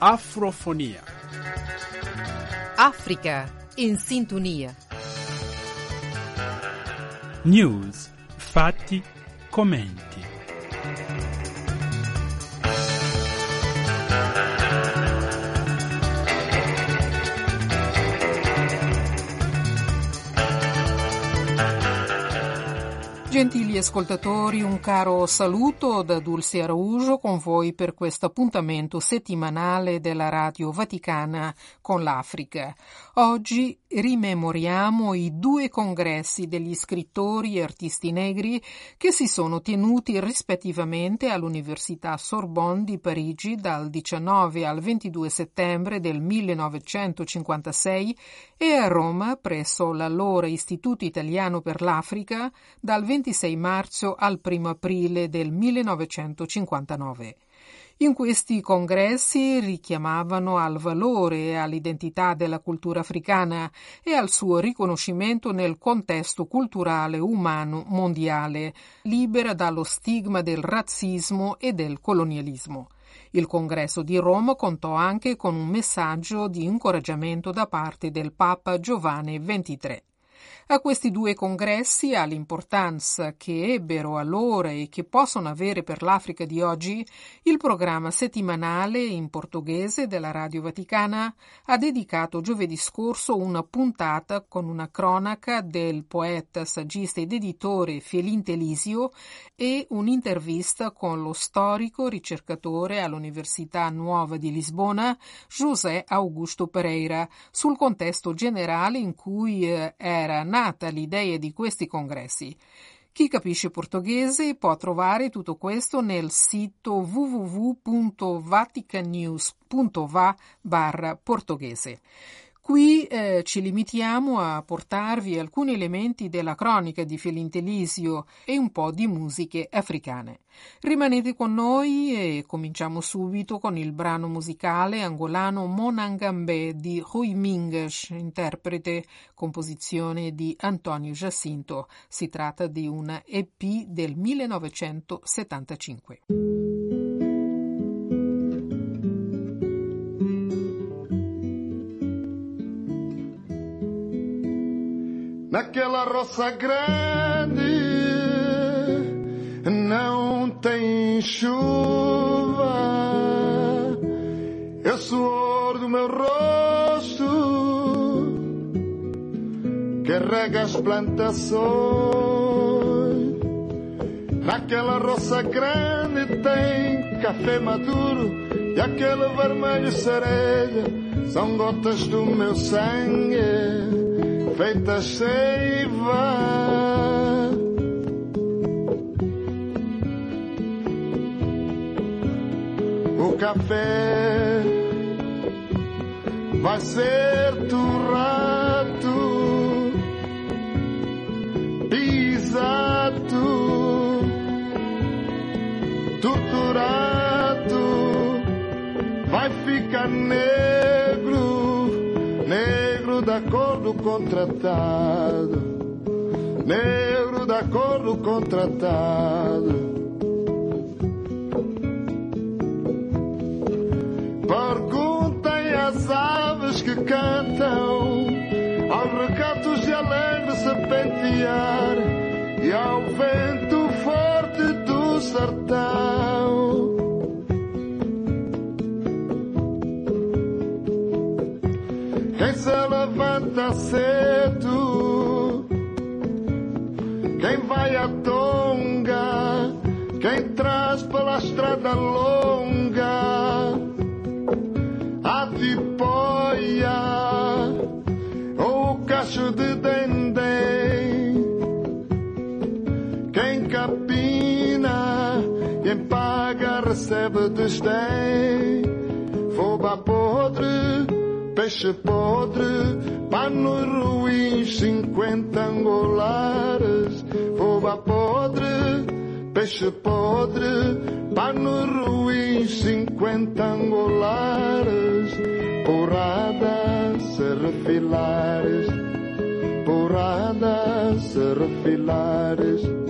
Afrofonia. Africa in sintonia. News, fatti, commenti. Gentili ascoltatori, un caro saluto da Dulce Araujo con voi per questo appuntamento settimanale della Radio Vaticana con l'Africa. Oggi rimemoriamo i due congressi degli scrittori e artisti negri che si sono tenuti rispettivamente all'Università Sorbonne di Parigi dal 19 al 22 settembre del 1956 e a Roma presso l'allora Istituto Italiano per l'Africa dal 26 marzo al 1 aprile del 1959. In questi congressi richiamavano al valore e all'identità della cultura africana e al suo riconoscimento nel contesto culturale umano mondiale, libera dallo stigma del razzismo e del colonialismo. Il congresso di Roma contò anche con un messaggio di incoraggiamento da parte del Papa Giovanni XXIII. A questi due congressi, all'importanza che ebbero allora e che possono avere per l'Africa di oggi, il programma settimanale in portoghese della Radio Vaticana. Ha dedicato giovedì scorso una puntata con una cronaca del poeta, saggista ed editore Felin Telisio e un'intervista con lo storico ricercatore all'Università Nuova di Lisbona, José Augusto Pereira, sul contesto generale in cui eh, era nata l'idea di questi congressi. Chi capisce portoghese può trovare tutto questo nel sito www.vaticanews.va barra portoghese. Qui eh, ci limitiamo a portarvi alcuni elementi della cronica di Felintelisio e un po' di musiche africane. Rimanete con noi e cominciamo subito con il brano musicale angolano Monangambe di Rui Mingas, interprete composizione di Antonio Jacinto. Si tratta di una EP del 1975. Naquela roça grande não tem chuva. É o suor do meu rosto que rega as plantações. Naquela roça grande tem café maduro e aquele vermelho cereja são gotas do meu sangue feita seiva. O café vai ser torrado, pisado, torturado, vai ficar negro, negro da cor do contratado, negro da cor do contratado. Perguntem às aves que cantam, aos recatos de alegre serpentear e ao vento forte do sertão. Quem se levanta cedo, quem vai à tonga, quem traz pela estrada longa? A tipóia ou o cacho de dendém, quem capina, quem paga recebe desdém, peixe podre, panos ruins, cinquenta angolares, foba podre, peixe podre, panos ruins, cinquenta angolares, porrada, serrafilares, porrada, serrafilares. Quem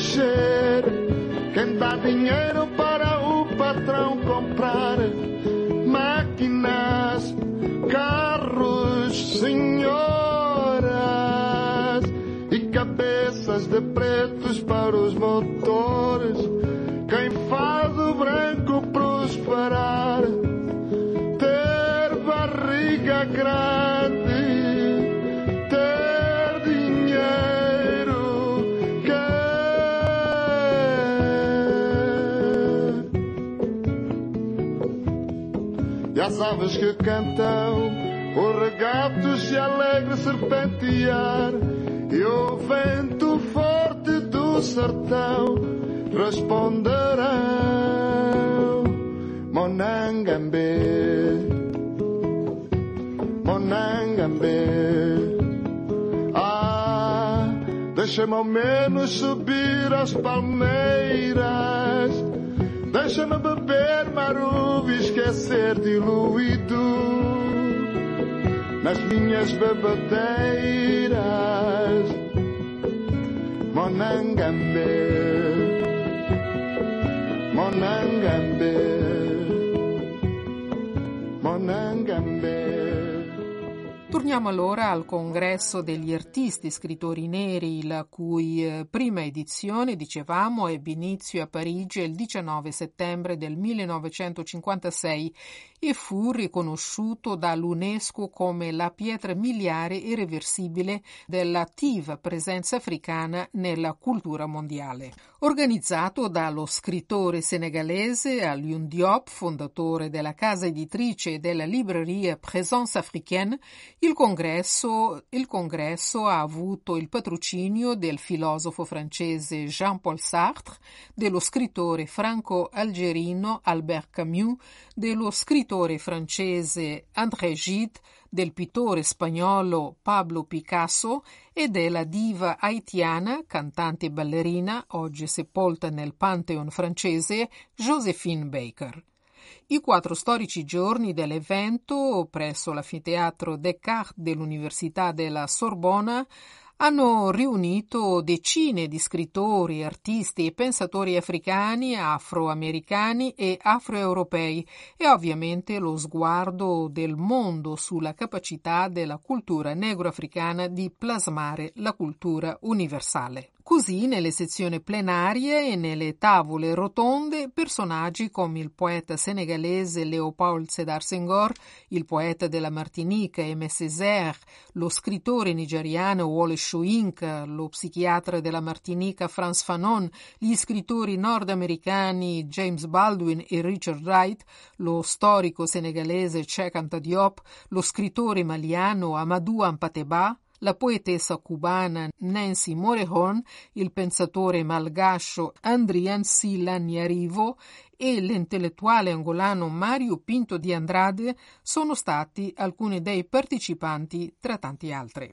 encher. Quem dá dinheiro para o patrão comprar máquinas, carros, senhoras e cabeças de pretos para os motores. Quem faz o branco prosperar, as aves que cantam, o regato se alegre serpentear, e o vento forte do sertão responderão. Monangambe Monangambe Ah, deixa-me ao menos subir as palmeiras Deixa-me beber maruva e esquecer diluído Nas minhas bebedeiras Monangambe Monangambe, Torniamo allora al congresso degli artisti scrittori neri, la cui eh, prima edizione, dicevamo, ebbe inizio a Parigi il 19 settembre del 1956 e fu riconosciuto dall'UNESCO come la pietra miliare irreversibile dell'attiva presenza africana nella cultura mondiale. Organizzato dallo scrittore senegalese Alioune Diop, fondatore della casa editrice della libreria Présence Africaine, il congresso, il congresso ha avuto il patrocinio del filosofo francese Jean-Paul Sartre, dello scrittore franco-algerino Albert Camus, dello scrittore francese André Gide, del pittore spagnolo Pablo Picasso e della diva haitiana, cantante e ballerina, oggi sepolta nel Pantheon francese, Josephine Baker. I quattro storici giorni dell'evento presso l'anfiteatro Descartes dell'Università della Sorbona hanno riunito decine di scrittori, artisti e pensatori africani, afroamericani e afroeuropei e ovviamente lo sguardo del mondo sulla capacità della cultura negro-africana di plasmare la cultura universale. Così nelle sezioni plenarie e nelle tavole rotonde personaggi come il poeta senegalese Léopold Sédar Senghor, il poeta della Martinica Aimé Césaire, lo scrittore nigeriano Wole Soyinka, lo psichiatra della Martinica Franz Fanon, gli scrittori nordamericani James Baldwin e Richard Wright, lo storico senegalese Cheikh Anta Diop, lo scrittore maliano Amadou Ampateba, la poetessa cubana Nancy Morehorn, il pensatore malgascio Andrian Silla Niarivo e l'intellettuale angolano Mario Pinto di Andrade sono stati alcuni dei partecipanti tra tanti altri.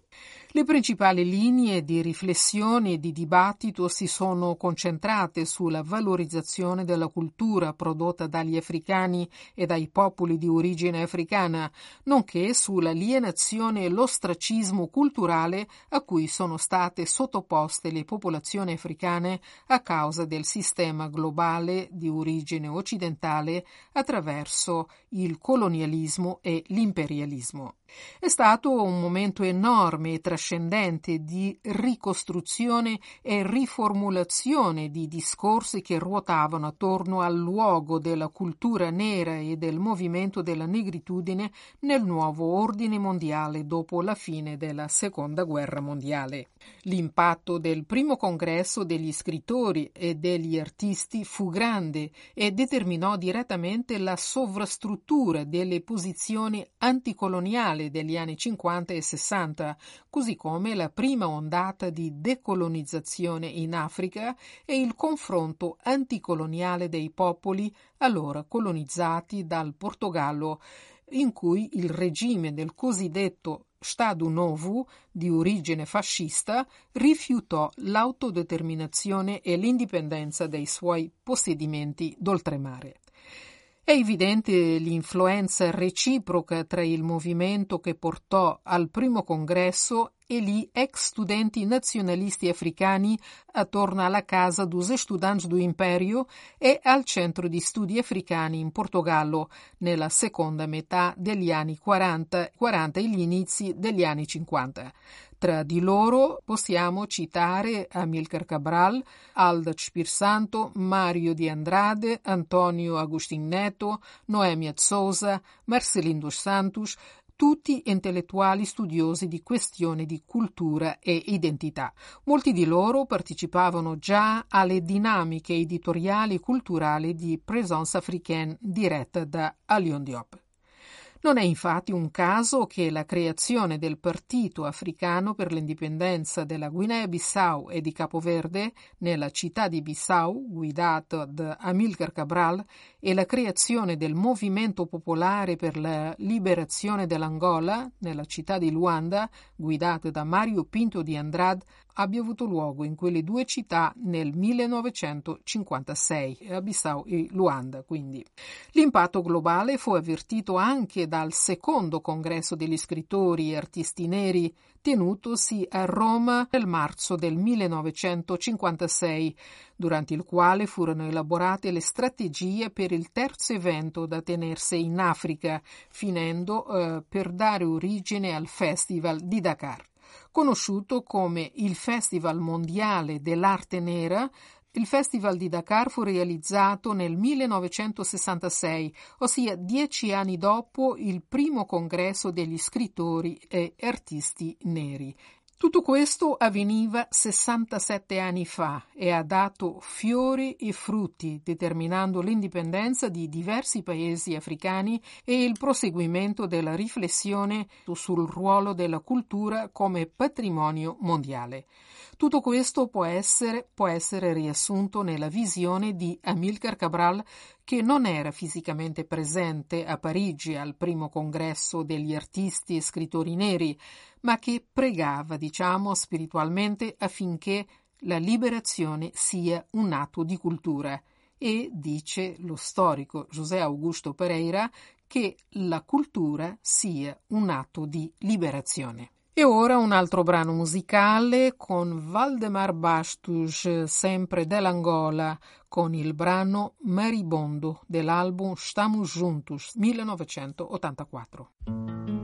Le principali linee di riflessione e di dibattito si sono concentrate sulla valorizzazione della cultura prodotta dagli africani e dai popoli di origine africana, nonché sull'alienazione e l'ostracismo culturale a cui sono state sottoposte le popolazioni africane a causa del sistema globale di origine occidentale attraverso il colonialismo e l'imperialismo. È stato un momento enorme e trascendente di ricostruzione e riformulazione di discorsi che ruotavano attorno al luogo della cultura nera e del movimento della negritudine nel nuovo ordine mondiale dopo la fine della Seconda Guerra Mondiale. L'impatto del primo congresso degli scrittori e degli artisti fu grande e determinò direttamente la sovrastruttura delle posizioni anticoloniali degli anni 50 e 60, così come la prima ondata di decolonizzazione in Africa e il confronto anticoloniale dei popoli allora colonizzati dal Portogallo, in cui il regime del cosiddetto Stadu Novu, di origine fascista, rifiutò l'autodeterminazione e l'indipendenza dei suoi possedimenti d'oltremare. È evidente l'influenza reciproca tra il movimento che portò al primo congresso e gli ex studenti nazionalisti africani attorno alla Casa dos Estudantes do Império e al Centro di Studi Africani in Portogallo nella seconda metà degli anni 40, 40 e gli inizi degli anni 50. Tra di loro possiamo citare Amilcar Cabral, Alda Spirsanto, Mario Di Andrade, Antonio Agustin Neto, Noemia Souza, Marcelino dos Santos, tutti intellettuali studiosi di questioni di cultura e identità. Molti di loro partecipavano già alle dinamiche editoriali e culturali di Présence africaine diretta da Alion Diop. Non è infatti un caso che la creazione del Partito africano per l'indipendenza della Guinea-Bissau e di Capoverde nella città di Bissau, guidato da Amilcar Cabral, e la creazione del Movimento Popolare per la Liberazione dell'Angola nella città di Luanda, guidato da Mario Pinto di Andrade, abbia avuto luogo in quelle due città nel 1956, a Bissau e Luanda. Quindi. L'impatto globale fu avvertito anche dal secondo congresso degli scrittori e artisti neri tenutosi a Roma nel marzo del 1956, durante il quale furono elaborate le strategie per il terzo evento da tenersi in Africa, finendo eh, per dare origine al Festival di Dakar. Conosciuto come il Festival mondiale dell'arte nera, il Festival di Dakar fu realizzato nel 1966, ossia dieci anni dopo il primo congresso degli scrittori e artisti neri. Tutto questo avveniva 67 anni fa e ha dato fiori e frutti, determinando l'indipendenza di diversi paesi africani e il proseguimento della riflessione sul ruolo della cultura come patrimonio mondiale. Tutto questo può essere, può essere riassunto nella visione di Amilcar Cabral che non era fisicamente presente a Parigi al primo congresso degli artisti e scrittori neri, ma che pregava, diciamo, spiritualmente affinché la liberazione sia un atto di cultura e dice lo storico José Augusto Pereira che la cultura sia un atto di liberazione. E ora un altro brano musicale con Valdemar Bastos, sempre dell'Angola, con il brano Maribondo dell'album Stamos Juntos 1984.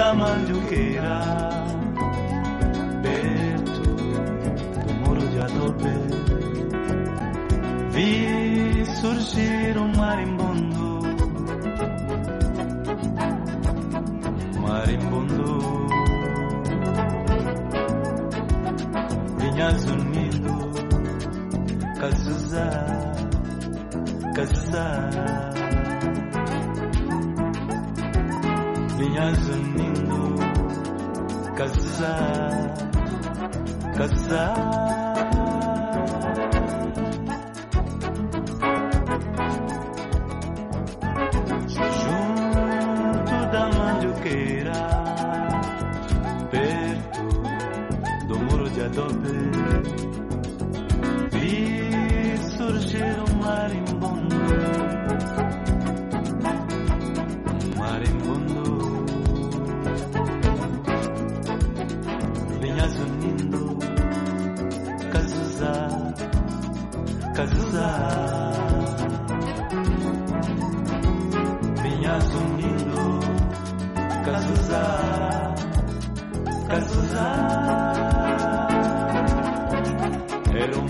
Da Manduqueira, perto do muro de adobe, vi surgir um marimbondo, marimbondo, vinhas unindo, cazuza, cazuza. vinhas unindo, casar, casar. Junto da mandioqueira, perto do muro de adobe, vi surgir um marimbondo.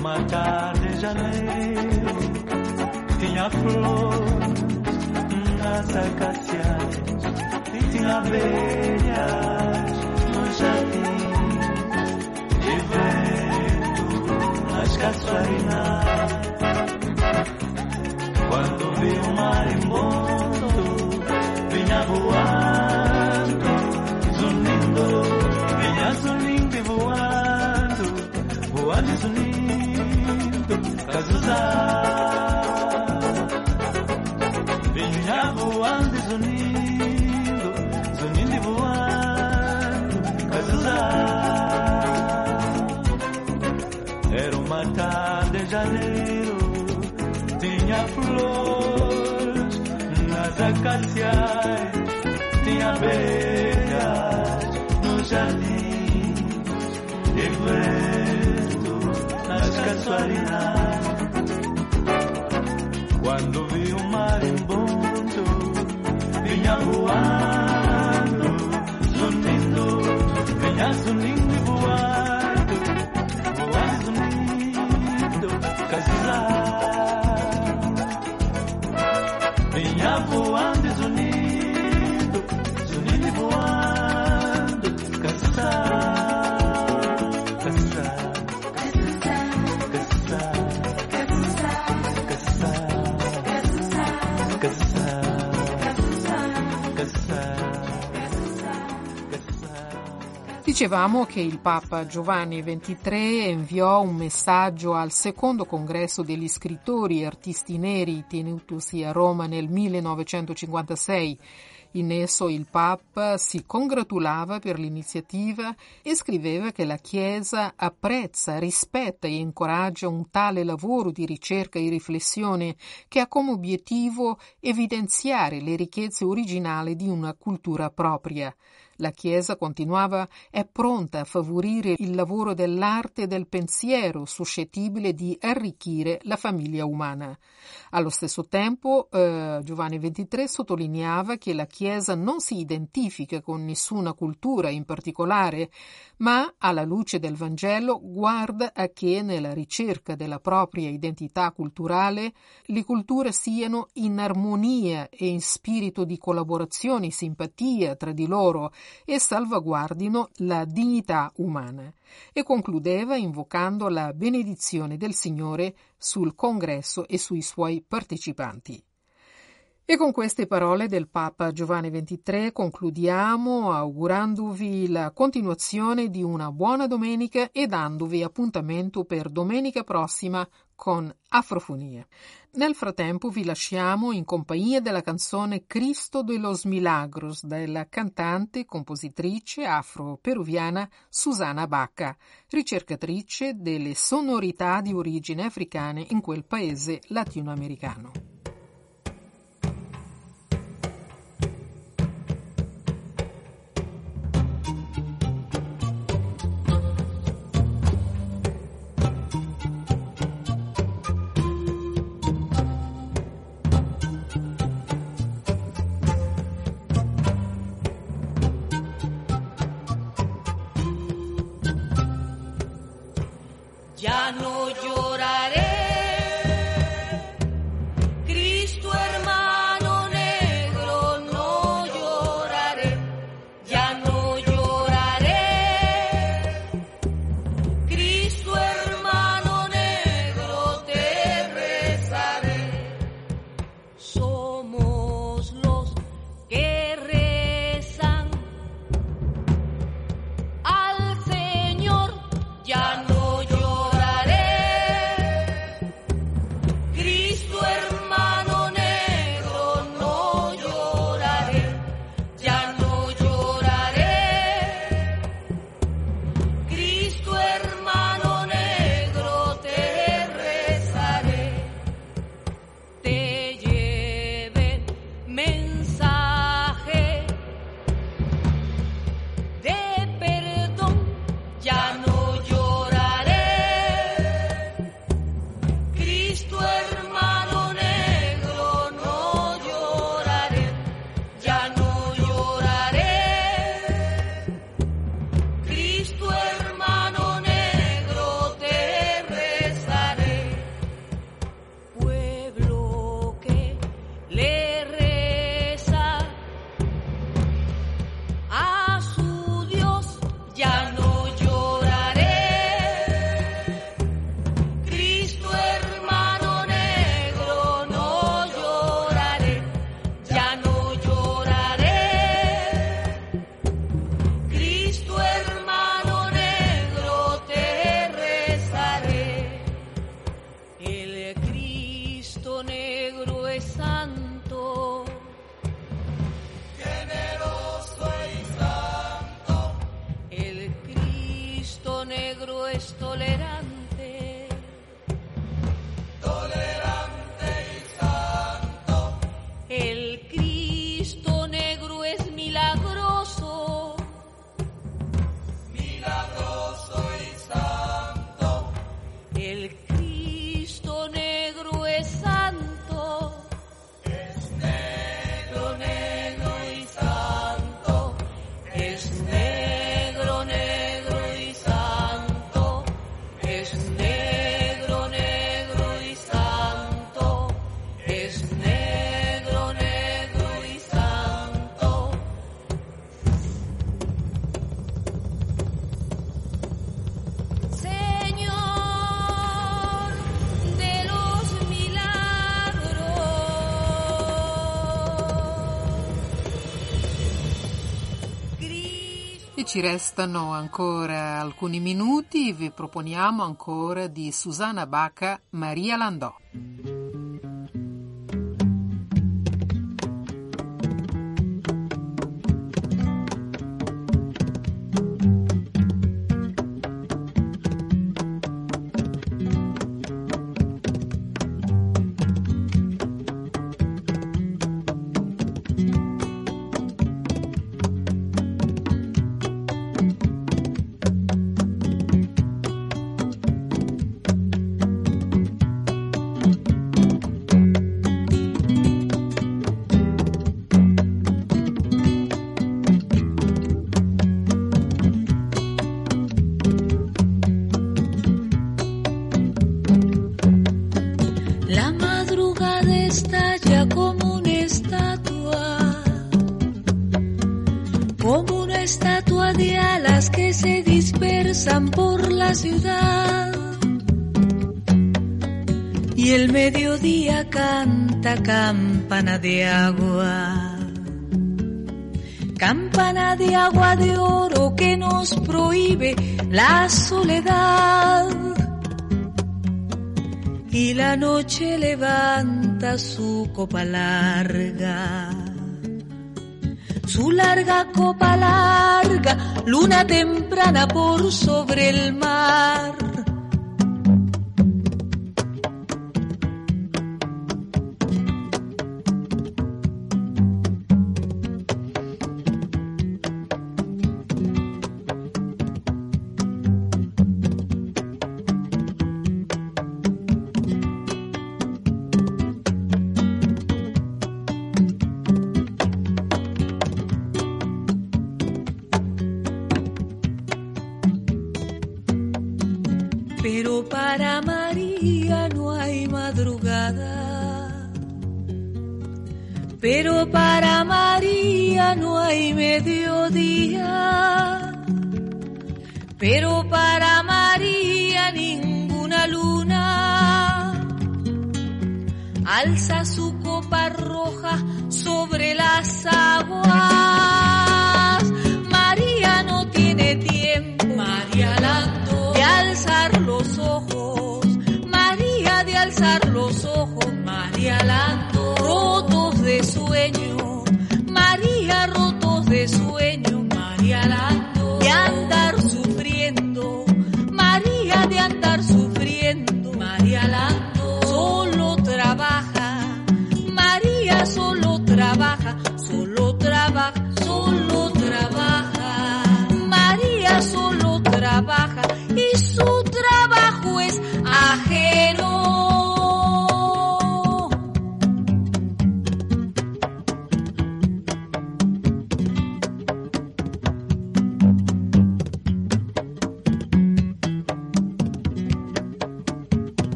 Uma tarde em janeiro Tinha flor nas acácias tinha abelhas no jardim e vento nas caçuarinas. Quando vi o marimbondo Cajuzá. Vinha voando e zunindo, zunindo e voando, Cajuzá. Era uma tarde de janeiro, tinha flores nas acácias, tinha abelhas no jardim e vento nas casuarinas while. Dicevamo che il Papa Giovanni XXIII inviò un messaggio al secondo congresso degli scrittori e artisti neri tenutosi a Roma nel 1956. In esso il Papa si congratulava per l'iniziativa e scriveva che la Chiesa apprezza, rispetta e incoraggia un tale lavoro di ricerca e riflessione che ha come obiettivo evidenziare le ricchezze originali di una cultura propria. La Chiesa, continuava, è pronta a favorire il lavoro dell'arte e del pensiero, suscettibile di arricchire la famiglia umana. Allo stesso tempo, eh, Giovanni XXIII sottolineava che la Chiesa non si identifica con nessuna cultura in particolare, ma, alla luce del Vangelo, guarda a che nella ricerca della propria identità culturale le culture siano in armonia e in spirito di collaborazione e simpatia tra di loro e salvaguardino la dignità umana. E concludeva invocando la benedizione del Signore sul congresso e sui suoi partecipanti. E con queste parole del Papa Giovanni XXIII concludiamo augurandovi la continuazione di una buona domenica e dandovi appuntamento per domenica prossima con Afrofonia. Nel frattempo vi lasciamo in compagnia della canzone Cristo de los Milagros della cantante, compositrice afro-peruviana Susana Bacca, ricercatrice delle sonorità di origine africane in quel paese latinoamericano. Ci restano ancora alcuni minuti, vi proponiamo ancora di Susanna Bacca Maria Landò. Canta campana de agua, campana de agua de oro que nos prohíbe la soledad y la noche levanta su copa larga. Su larga copa larga, luna temprana por sobre el mar. Para María no hay madrugada. Pero para María no hay mediodía. Pero para María ninguna luna alza su copa roja sobre las aguas. María no tiene tiempo. María Lando. De alzar los ojos. Los ojos. María Lando. Rotos de sueño.